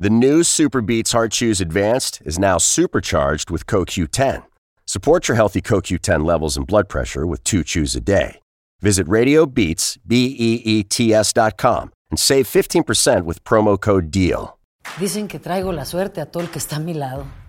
The new Super Beats Heart Chews Advanced is now supercharged with CoQ10. Support your healthy CoQ10 levels and blood pressure with two chews a day. Visit RadioBeats, B-E-E-T-S dot com and save 15% with promo code DEAL. Dicen que traigo la suerte a todo el que está a mi lado.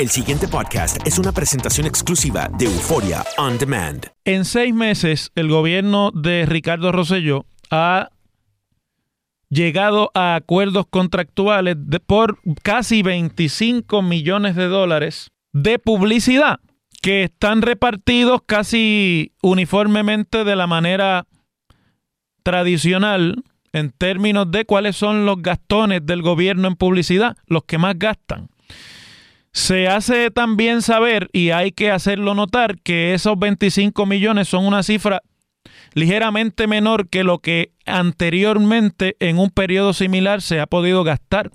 El siguiente podcast es una presentación exclusiva de Euforia On Demand. En seis meses, el gobierno de Ricardo Rosselló ha llegado a acuerdos contractuales de- por casi 25 millones de dólares de publicidad que están repartidos casi uniformemente de la manera tradicional en términos de cuáles son los gastones del gobierno en publicidad, los que más gastan. Se hace también saber, y hay que hacerlo notar, que esos 25 millones son una cifra ligeramente menor que lo que anteriormente en un periodo similar se ha podido gastar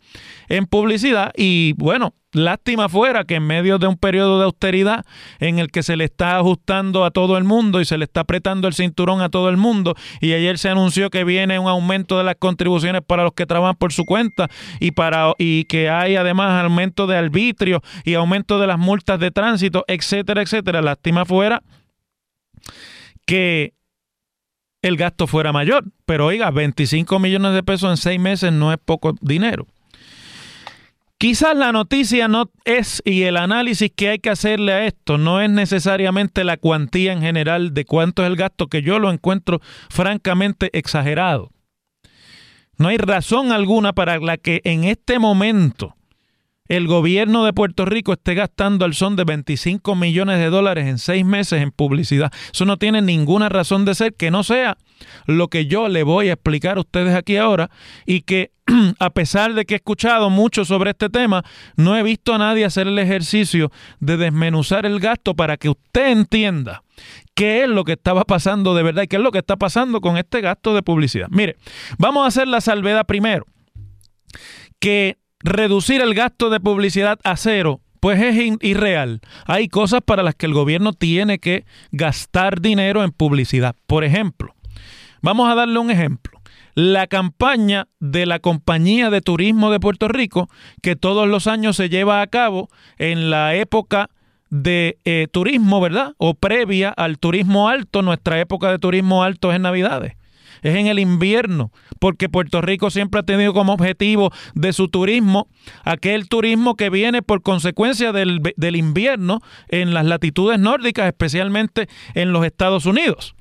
en publicidad y bueno, lástima fuera que en medio de un periodo de austeridad en el que se le está ajustando a todo el mundo y se le está apretando el cinturón a todo el mundo y ayer se anunció que viene un aumento de las contribuciones para los que trabajan por su cuenta y para y que hay además aumento de arbitrio y aumento de las multas de tránsito, etcétera, etcétera. Lástima fuera que el gasto fuera mayor. Pero oiga, 25 millones de pesos en seis meses no es poco dinero. Quizás la noticia no es, y el análisis que hay que hacerle a esto, no es necesariamente la cuantía en general de cuánto es el gasto, que yo lo encuentro francamente exagerado. No hay razón alguna para la que en este momento el gobierno de Puerto Rico esté gastando al son de 25 millones de dólares en seis meses en publicidad. Eso no tiene ninguna razón de ser que no sea lo que yo le voy a explicar a ustedes aquí ahora y que a pesar de que he escuchado mucho sobre este tema, no he visto a nadie hacer el ejercicio de desmenuzar el gasto para que usted entienda qué es lo que estaba pasando de verdad y qué es lo que está pasando con este gasto de publicidad. Mire, vamos a hacer la salvedad primero, que reducir el gasto de publicidad a cero, pues es irreal. Hay cosas para las que el gobierno tiene que gastar dinero en publicidad. Por ejemplo, vamos a darle un ejemplo. La campaña de la compañía de turismo de Puerto Rico, que todos los años se lleva a cabo en la época de eh, turismo, ¿verdad? O previa al turismo alto, nuestra época de turismo alto es en Navidades es en el invierno, porque Puerto Rico siempre ha tenido como objetivo de su turismo aquel turismo que viene por consecuencia del, del invierno en las latitudes nórdicas, especialmente en los Estados Unidos.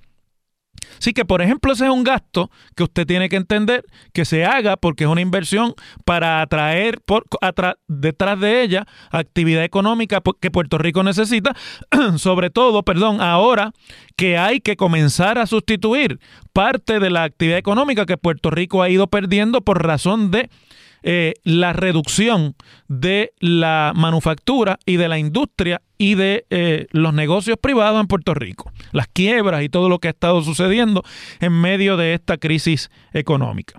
Así que, por ejemplo, ese es un gasto que usted tiene que entender que se haga porque es una inversión para atraer por, atra- detrás de ella actividad económica que Puerto Rico necesita, sobre todo, perdón, ahora que hay que comenzar a sustituir parte de la actividad económica que Puerto Rico ha ido perdiendo por razón de eh, la reducción de la manufactura y de la industria y de eh, los negocios privados en Puerto Rico, las quiebras y todo lo que ha estado sucediendo en medio de esta crisis económica.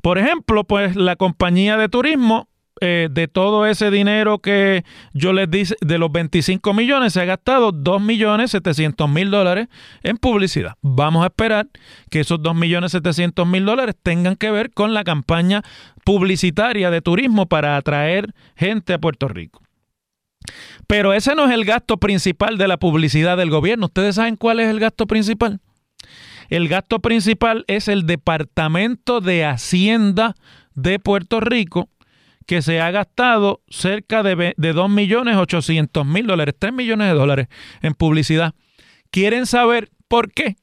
Por ejemplo, pues la compañía de turismo, eh, de todo ese dinero que yo les dije, de los 25 millones, se ha gastado 2 millones 700 mil dólares en publicidad. Vamos a esperar que esos 2 millones 700 mil dólares tengan que ver con la campaña publicitaria de turismo para atraer gente a Puerto Rico. Pero ese no es el gasto principal de la publicidad del gobierno. ¿Ustedes saben cuál es el gasto principal? El gasto principal es el Departamento de Hacienda de Puerto Rico, que se ha gastado cerca de, de 2 millones 800 mil dólares, 3 millones de dólares en publicidad. ¿Quieren saber por qué?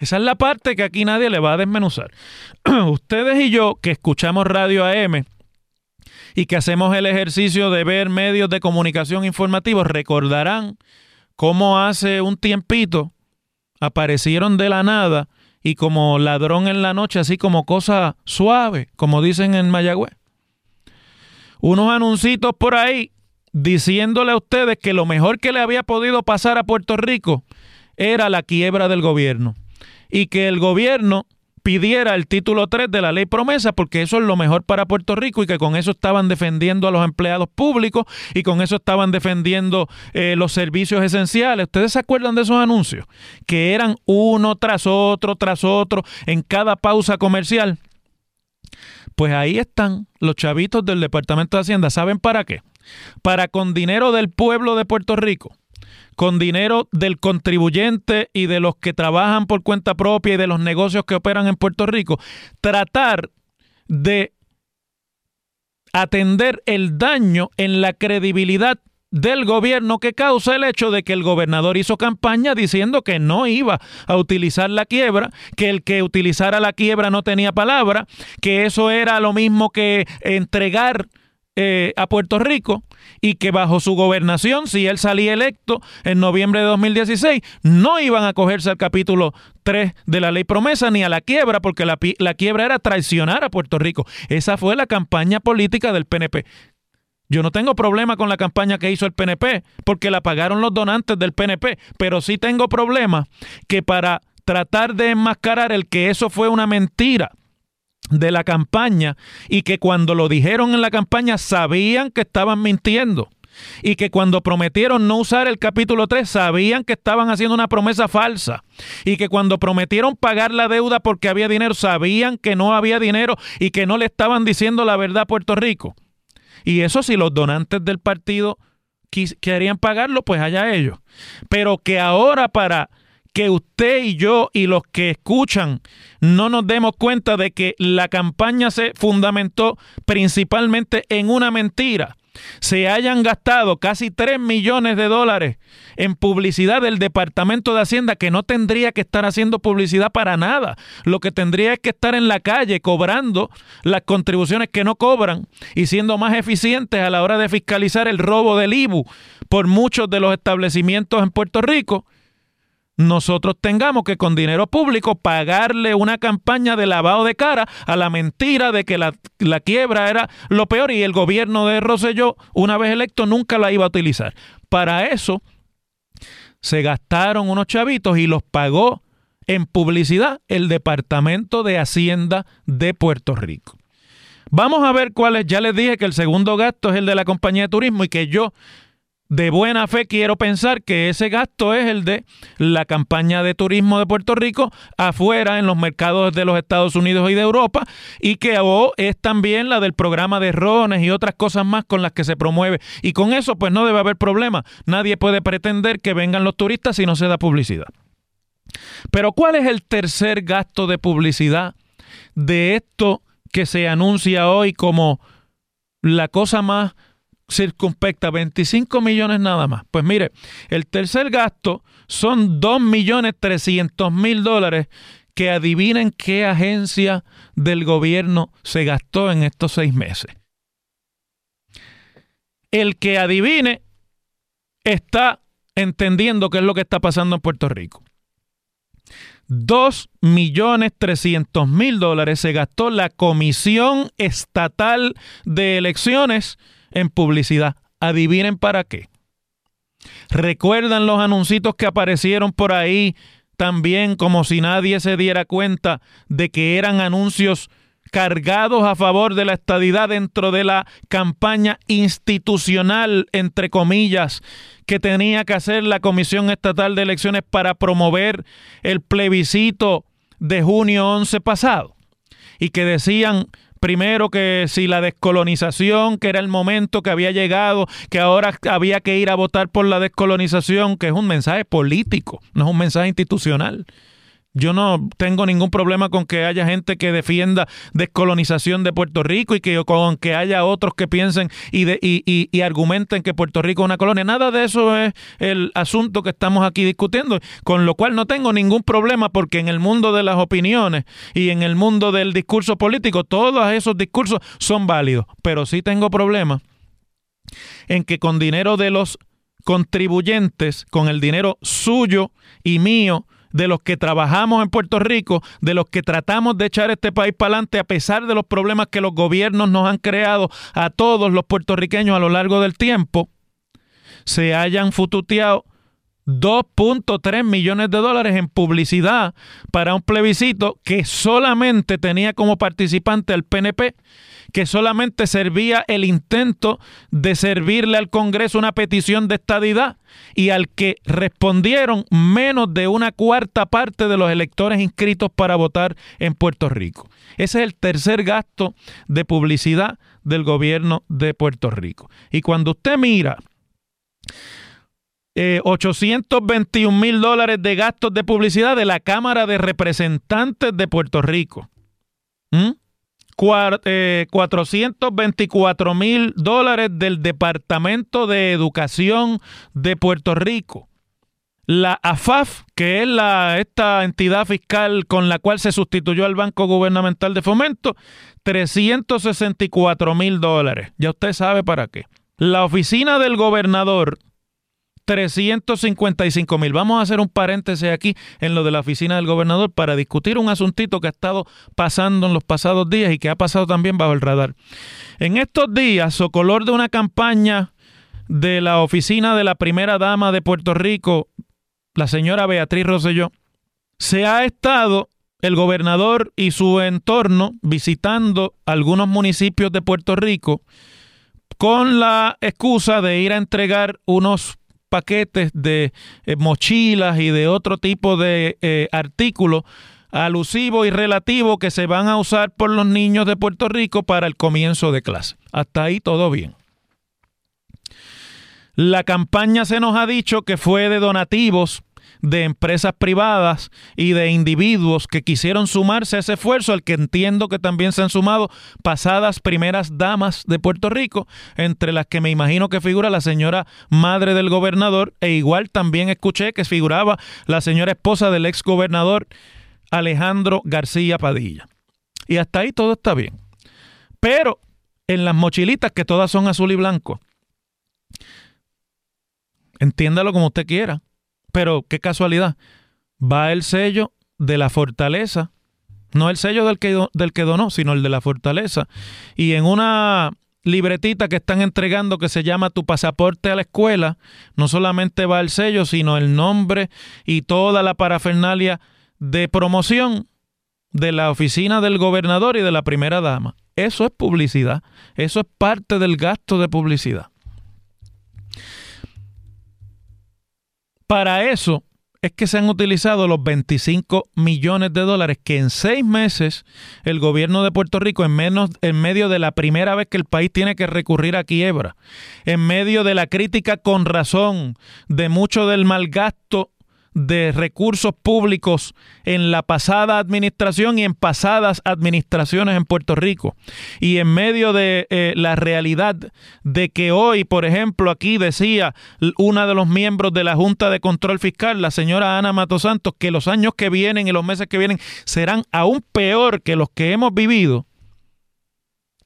Esa es la parte que aquí nadie le va a desmenuzar. Ustedes y yo que escuchamos Radio AM y que hacemos el ejercicio de ver medios de comunicación informativos, recordarán cómo hace un tiempito aparecieron de la nada y como ladrón en la noche, así como cosa suave, como dicen en Mayagüez. Unos anuncios por ahí diciéndole a ustedes que lo mejor que le había podido pasar a Puerto Rico era la quiebra del gobierno y que el gobierno pidiera el título 3 de la ley promesa porque eso es lo mejor para Puerto Rico y que con eso estaban defendiendo a los empleados públicos y con eso estaban defendiendo eh, los servicios esenciales. ¿Ustedes se acuerdan de esos anuncios? Que eran uno tras otro, tras otro, en cada pausa comercial. Pues ahí están los chavitos del Departamento de Hacienda. ¿Saben para qué? Para con dinero del pueblo de Puerto Rico con dinero del contribuyente y de los que trabajan por cuenta propia y de los negocios que operan en Puerto Rico, tratar de atender el daño en la credibilidad del gobierno que causa el hecho de que el gobernador hizo campaña diciendo que no iba a utilizar la quiebra, que el que utilizara la quiebra no tenía palabra, que eso era lo mismo que entregar eh, a Puerto Rico y que bajo su gobernación, si él salía electo en noviembre de 2016, no iban a cogerse al capítulo 3 de la ley promesa ni a la quiebra, porque la, la quiebra era traicionar a Puerto Rico. Esa fue la campaña política del PNP. Yo no tengo problema con la campaña que hizo el PNP, porque la pagaron los donantes del PNP, pero sí tengo problema que para tratar de enmascarar el que eso fue una mentira, de la campaña y que cuando lo dijeron en la campaña sabían que estaban mintiendo y que cuando prometieron no usar el capítulo 3 sabían que estaban haciendo una promesa falsa y que cuando prometieron pagar la deuda porque había dinero sabían que no había dinero y que no le estaban diciendo la verdad a Puerto Rico. Y eso si los donantes del partido querían pagarlo, pues allá ellos. Pero que ahora para que usted y yo y los que escuchan no nos demos cuenta de que la campaña se fundamentó principalmente en una mentira. Se hayan gastado casi 3 millones de dólares en publicidad del Departamento de Hacienda que no tendría que estar haciendo publicidad para nada. Lo que tendría es que estar en la calle cobrando las contribuciones que no cobran y siendo más eficientes a la hora de fiscalizar el robo del IBU por muchos de los establecimientos en Puerto Rico nosotros tengamos que con dinero público pagarle una campaña de lavado de cara a la mentira de que la, quiebra era lo peor y el gobierno de Rosselló, una vez electo, nunca la iba a utilizar. Para eso se gastaron unos chavitos y los pagó en publicidad el Departamento de Hacienda de Puerto Rico. Vamos a ver cuál es. Ya les dije que el segundo gasto es el de la compañía de turismo y que yo de buena fe quiero pensar que ese gasto es el de la campaña de turismo de Puerto Rico afuera en los mercados de los Estados Unidos y de Europa y que o es también la del programa de rones y otras cosas más con las que se promueve y con eso pues no debe haber problema. Nadie puede pretender que vengan los turistas si no se da publicidad. Pero ¿cuál es el tercer gasto de publicidad de esto que se anuncia hoy como la cosa más circunspecta, 25 millones nada más. Pues mire, el tercer gasto son 2 millones 300 mil dólares que adivinen qué agencia del gobierno se gastó en estos seis meses. El que adivine está entendiendo qué es lo que está pasando en Puerto Rico. 2 millones 300 mil dólares se gastó la Comisión Estatal de Elecciones en publicidad. Adivinen para qué. ¿Recuerdan los anuncios que aparecieron por ahí también como si nadie se diera cuenta de que eran anuncios cargados a favor de la estadidad dentro de la campaña institucional, entre comillas, que tenía que hacer la Comisión Estatal de Elecciones para promover el plebiscito de junio 11 pasado? Y que decían primero que si la descolonización, que era el momento que había llegado, que ahora había que ir a votar por la descolonización, que es un mensaje político, no es un mensaje institucional. Yo no tengo ningún problema con que haya gente que defienda descolonización de Puerto Rico y que con que haya otros que piensen y, de, y, y, argumenten que Puerto Rico es una colonia. Nada de eso es el asunto que estamos aquí discutiendo, con lo cual no tengo ningún problema porque en el mundo de las opiniones y en el mundo del discurso político, todos esos discursos son válidos, pero sí tengo problemas en que con dinero de los contribuyentes, con el dinero suyo y mío, de los que trabajamos en Puerto Rico, de los que tratamos de echar este país para adelante a pesar de los problemas que los gobiernos nos han creado a todos los puertorriqueños a lo largo del tiempo, se hayan fututeado 2.3 millones de dólares en publicidad para un plebiscito que solamente tenía como participante al PNP, que solamente servía el intento de servirle al Congreso una petición de estadidad y al que respondieron menos de una cuarta parte de los electores inscritos para votar en Puerto Rico. Ese es el tercer gasto de publicidad del gobierno de Puerto Rico. Y cuando usted mira 821 eh, mil dólares de gastos de publicidad de la Cámara de Representantes de Puerto Rico. 424 ¿Mm? Eh, mil dólares del Departamento de Educación de Puerto Rico. La AFAF, que es la, esta entidad fiscal con la cual se sustituyó al Banco Gubernamental de Fomento, 364 mil dólares. Ya usted sabe para qué. La oficina del gobernador, 355 mil. Vamos a hacer un paréntesis aquí en lo de la oficina del gobernador para discutir un asuntito que ha estado pasando en los pasados días y que ha pasado también bajo el radar. En estos días, socolor de una campaña de la oficina de la primera dama de Puerto Rico, la señora Beatriz Rosselló, se ha estado el gobernador y su entorno visitando algunos municipios de Puerto Rico con la excusa de ir a entregar unos paquetes de eh, mochilas y de otro tipo de eh, artículos alusivos y relativos que se van a usar por los niños de Puerto Rico para el comienzo de clase. Hasta ahí todo bien. La campaña se nos ha dicho que fue de donativos de empresas privadas y de individuos que quisieron sumarse a ese esfuerzo, al que entiendo que también se han sumado pasadas primeras damas de Puerto Rico, entre las que me imagino que figura la señora madre del gobernador, e igual también escuché que figuraba la señora esposa del ex gobernador Alejandro García Padilla. Y hasta ahí todo está bien. Pero en las mochilitas, que todas son azul y blanco, entiéndalo como usted quiera. Pero qué casualidad, va el sello de la fortaleza, no el sello del que, del que donó, sino el de la fortaleza. Y en una libretita que están entregando que se llama Tu pasaporte a la escuela, no solamente va el sello, sino el nombre y toda la parafernalia de promoción de la oficina del gobernador y de la primera dama. Eso es publicidad, eso es parte del gasto de publicidad. Para eso es que se han utilizado los 25 millones de dólares que en seis meses el gobierno de Puerto Rico, en, menos, en medio de la primera vez que el país tiene que recurrir a quiebra, en medio de la crítica con razón de mucho del mal gasto de recursos públicos en la pasada administración y en pasadas administraciones en Puerto Rico. Y en medio de eh, la realidad de que hoy, por ejemplo, aquí decía una de los miembros de la Junta de Control Fiscal, la señora Ana Mato Santos, que los años que vienen y los meses que vienen serán aún peor que los que hemos vivido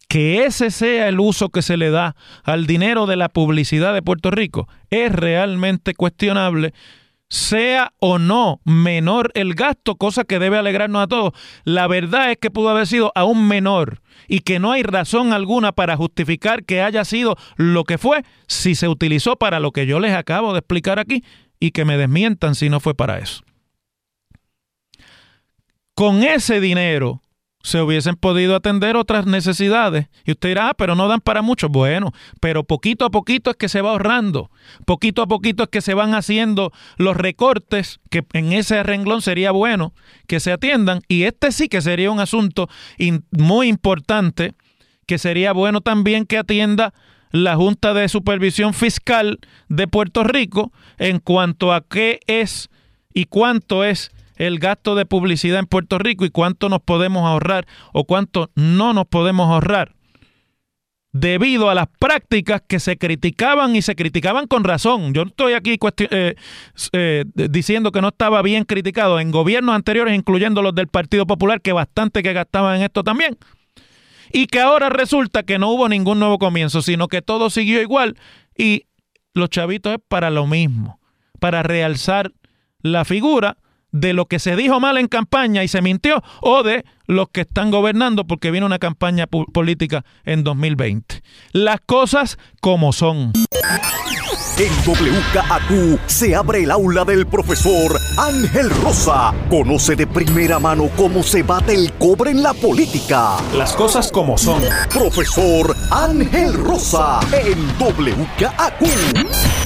que ese sea el uso que se le da al dinero de la publicidad de Puerto Rico es realmente cuestionable sea o no menor el gasto, cosa que debe alegrarnos a todos. La verdad es que pudo haber sido aún menor y que no hay razón alguna para justificar que haya sido lo que fue si se utilizó para lo que yo les acabo de explicar aquí y que me desmientan si no fue para eso. Con ese dinero se hubiesen podido atender otras necesidades. Y usted dirá, ah, pero no dan para mucho. Bueno, pero poquito a poquito es que se va ahorrando. Poquito a poquito es que se van haciendo los recortes, que en ese renglón sería bueno que se atiendan. Y este sí que sería un asunto muy importante, que sería bueno también que atienda la Junta de Supervisión Fiscal de Puerto Rico en cuanto a qué es y cuánto es el gasto de publicidad en Puerto Rico y cuánto nos podemos ahorrar o cuánto no nos podemos ahorrar debido a las prácticas que se criticaban y se criticaban con razón. Yo estoy aquí eh, eh, diciendo que no estaba bien criticado en gobiernos anteriores, incluyendo los del Partido Popular, que bastante que gastaban en esto también. Y que ahora resulta que no hubo ningún nuevo comienzo, sino que todo siguió igual y los chavitos es para lo mismo, para realzar la figura de lo que se dijo mal en campaña y se mintió o de los que están gobernando porque viene una campaña política en 2020. Las cosas como son. En WKAQ se abre el aula del profesor Ángel Rosa. Conoce de primera mano cómo se bate el cobre en la política. Las cosas como son. Profesor Ángel Rosa en WKAQ.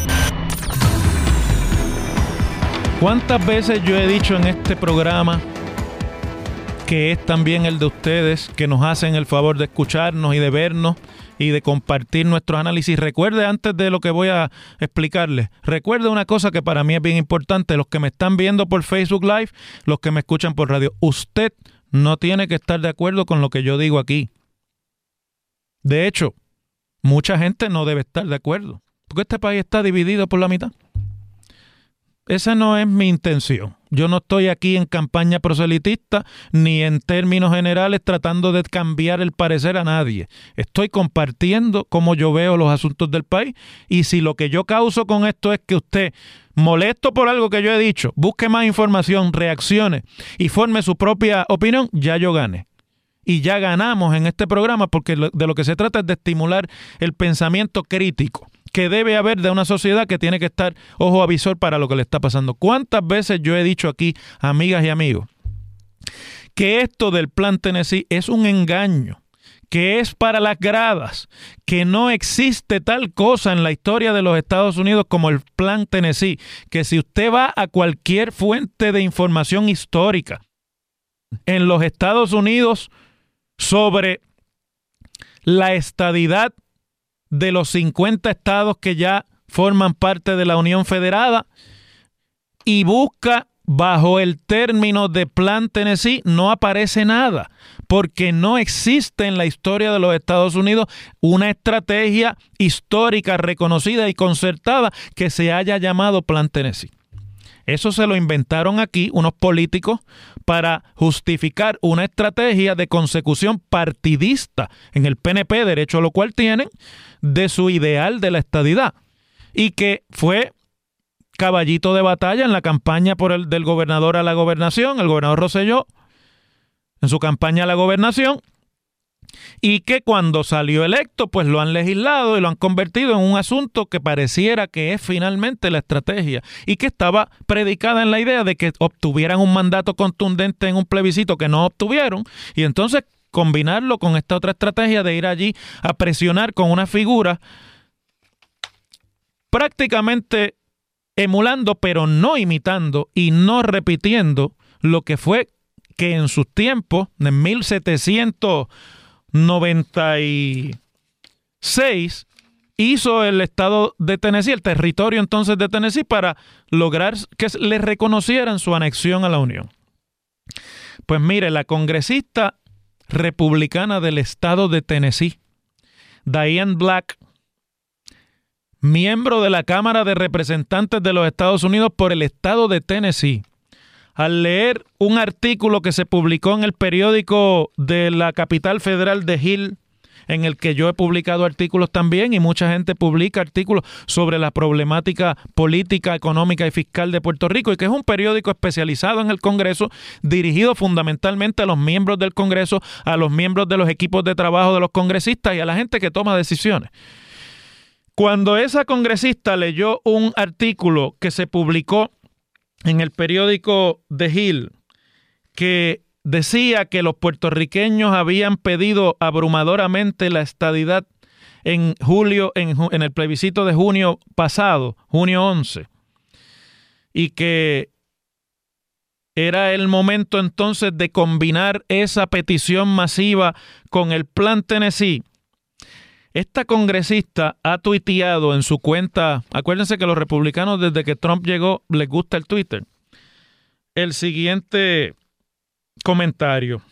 ¿Cuántas veces yo he dicho en este programa que es también el de ustedes que nos hacen el favor de escucharnos y de vernos y de compartir nuestros análisis. Recuerde antes de lo que voy a explicarles, recuerde una cosa que para mí es bien importante, los que me están viendo por Facebook Live, los que me escuchan por radio, usted no tiene que estar de acuerdo con lo que yo digo aquí. De hecho, mucha gente no debe estar de acuerdo, porque este país está dividido por la mitad. Esa no es mi intención. Yo no estoy aquí en campaña proselitista ni en términos generales tratando de cambiar el parecer a nadie. Estoy compartiendo cómo yo veo los asuntos del país y si lo que yo causo con esto es que usted, molesto por algo que yo he dicho, busque más información, reaccione y forme su propia opinión, ya yo gane y ya ganamos en este programa porque de lo que se trata es de estimular el pensamiento crítico que debe haber de una sociedad que tiene que estar ojo avisor para lo que le está pasando. ¿Cuántas veces yo he dicho aquí, amigas y amigos, que esto del plan Tennessee es un engaño? que es para las gradas, que no existe tal cosa en la historia de los Estados Unidos como el Plan Tennessee, que si usted va a cualquier fuente de información histórica en los Estados Unidos sobre la estadidad de los 50 estados que ya forman parte de la Unión Federada y busca bajo el término de Plan Tennessee, no aparece nada, porque no existe en la historia de los Estados Unidos una estrategia histórica reconocida y concertada que se haya llamado Plan Tennessee. Eso se lo inventaron aquí unos políticos para justificar una estrategia de consecución partidista en el PNP, derecho a lo cual tienen, de su ideal de la estadidad. Y que fue caballito de batalla en la campaña por el, del gobernador a la gobernación, el gobernador Rosselló, en su campaña a la gobernación, y que cuando salió electo, pues lo han legislado y lo han convertido en un asunto que pareciera que es finalmente la estrategia y que estaba predicada en la idea de que obtuvieran un mandato contundente en un plebiscito que no obtuvieron. Y entonces combinarlo con esta otra estrategia de ir allí a presionar con una figura prácticamente emulando, pero no imitando y no repitiendo lo que fue que en sus tiempos, en 1700 96 hizo el estado de Tennessee, el territorio entonces de Tennessee, para lograr que le reconocieran su anexión a la Unión. Pues mire, la congresista republicana del estado de Tennessee, Diane Black, miembro de la Cámara de Representantes de los Estados Unidos por el estado de Tennessee, al leer un artículo que se publicó en el periódico de la capital federal de Hill, en el que yo he publicado artículos también y mucha gente publica artículos sobre la problemática política, económica y fiscal de Puerto Rico y que es un periódico especializado en el Congreso, dirigido fundamentalmente a los miembros del Congreso, a los miembros de los equipos de trabajo de los congresistas y a la gente que toma decisiones. Cuando esa congresista leyó un artículo que se publicó en el periódico The Hill que decía que los puertorriqueños habían pedido abrumadoramente la estadidad en julio, en, en, el plebiscito de junio pasado, junio 11, y que era el momento entonces de combinar esa petición masiva con el plan Tennessee esta congresista ha tuiteado en su cuenta, acuérdense que los republicanos desde que Trump llegó les gusta el Twitter, el siguiente comentario.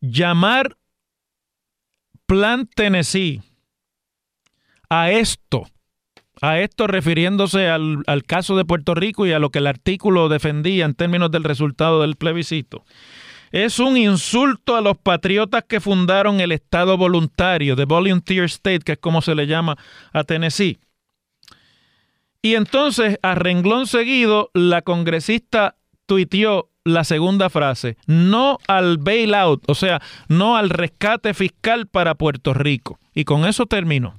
Llamar Plan Tennessee a esto, a esto refiriéndose al, al, caso de Puerto Rico y a lo que el artículo defendía en términos del resultado del plebiscito es un insulto a los patriotas que fundaron el Estado voluntario, de Volunteer State, que es como se le llama a Tennessee. Y entonces, a renglón seguido, la congresista tuiteó la segunda frase, no al bailout, o sea, no al rescate fiscal para Puerto Rico. Y con eso termino.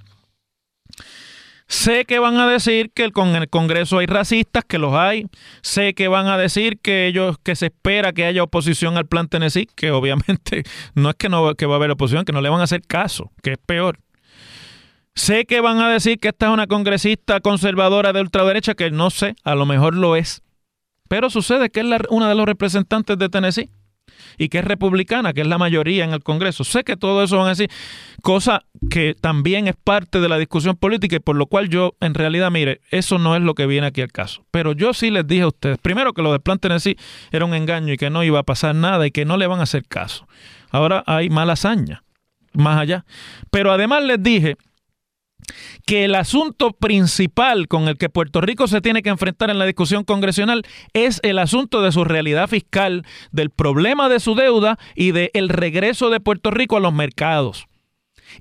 Sé que van a decir que con el Congreso hay racistas, que los hay. Sé que van a decir que ellos que se espera que haya oposición al plan Tennessee, que obviamente no es que no que va a haber oposición, que no le van a hacer caso, que es peor. Sé que van a decir que esta es una congresista conservadora de ultraderecha, que no sé, a lo mejor lo es. Pero sucede que es una de los representantes de Tennessee y que es republicana, que es la mayoría en el Congreso. Sé que todo eso van a decir, cosa que también es parte de la discusión política y por lo cual yo, en realidad, mire, eso no es lo que viene aquí al caso. Pero yo sí les dije a ustedes, primero que lo del plan Tennessee era un engaño y que no iba a pasar nada y que no le van a hacer caso. Ahora hay mala hazaña, más allá. Pero además les dije que el asunto principal con el que Puerto Rico se tiene que enfrentar en la discusión congresional es el asunto de su realidad fiscal, del problema de su deuda y del regreso de Puerto Rico a los mercados.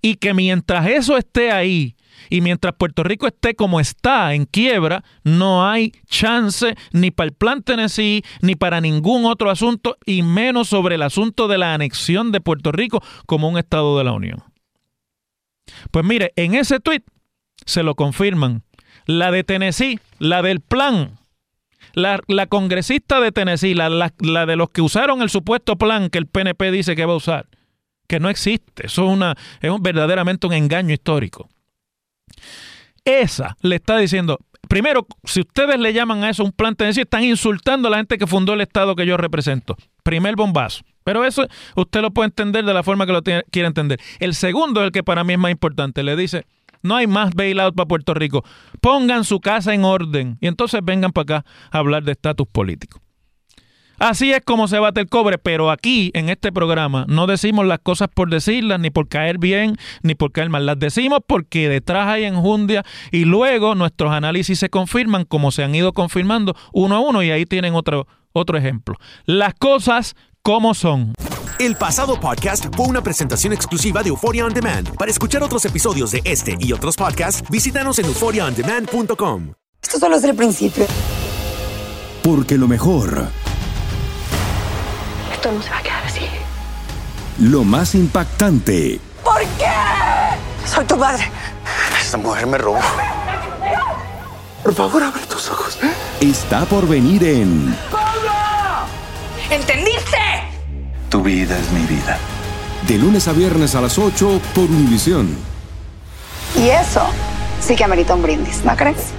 Y que mientras eso esté ahí, y mientras Puerto Rico esté como está, en quiebra, no hay chance ni para el plan Tennessee, ni para ningún otro asunto, y menos sobre el asunto de la anexión de Puerto Rico como un Estado de la Unión. Pues mire, en ese tweet se lo confirman. La de Tennessee, la del plan, la, congresista de Tennessee, la, la, de los que usaron el supuesto plan que el PNP dice que va a usar, que no existe. Eso es, una, es verdaderamente un engaño histórico. Esa le está diciendo, primero, si ustedes le llaman a eso un plan Tennessee, están insultando a la gente que fundó el Estado que yo represento. Primer bombazo. Pero eso usted lo puede entender de la forma que lo quiere entender. El segundo el que para mí es más importante. Le dice, no hay más bailout para Puerto Rico. Pongan su casa en orden y entonces vengan para acá a hablar de estatus político. Así es como se bate el cobre, pero aquí en este programa no decimos las cosas por decirlas, ni por caer bien, ni por caer mal. Las decimos porque detrás hay enjundia y luego nuestros análisis se confirman como se han ido confirmando uno a uno y ahí tienen otro, otro ejemplo. Las cosas como son. El pasado podcast fue una presentación exclusiva de Euphoria On Demand. Para escuchar otros episodios de este y otros podcasts, visítanos en euphoriaondemand.com. Esto solo es el principio. Porque lo mejor. Esto no se va a quedar así. Lo más impactante. ¿Por qué? Soy tu padre. Esta mujer me robó. Por favor, abre tus ojos. Está por venir en. ¿Entendiste? Tu vida es mi vida. De lunes a viernes a las 8 por Univisión. Y eso sí que amerita un brindis, ¿no crees?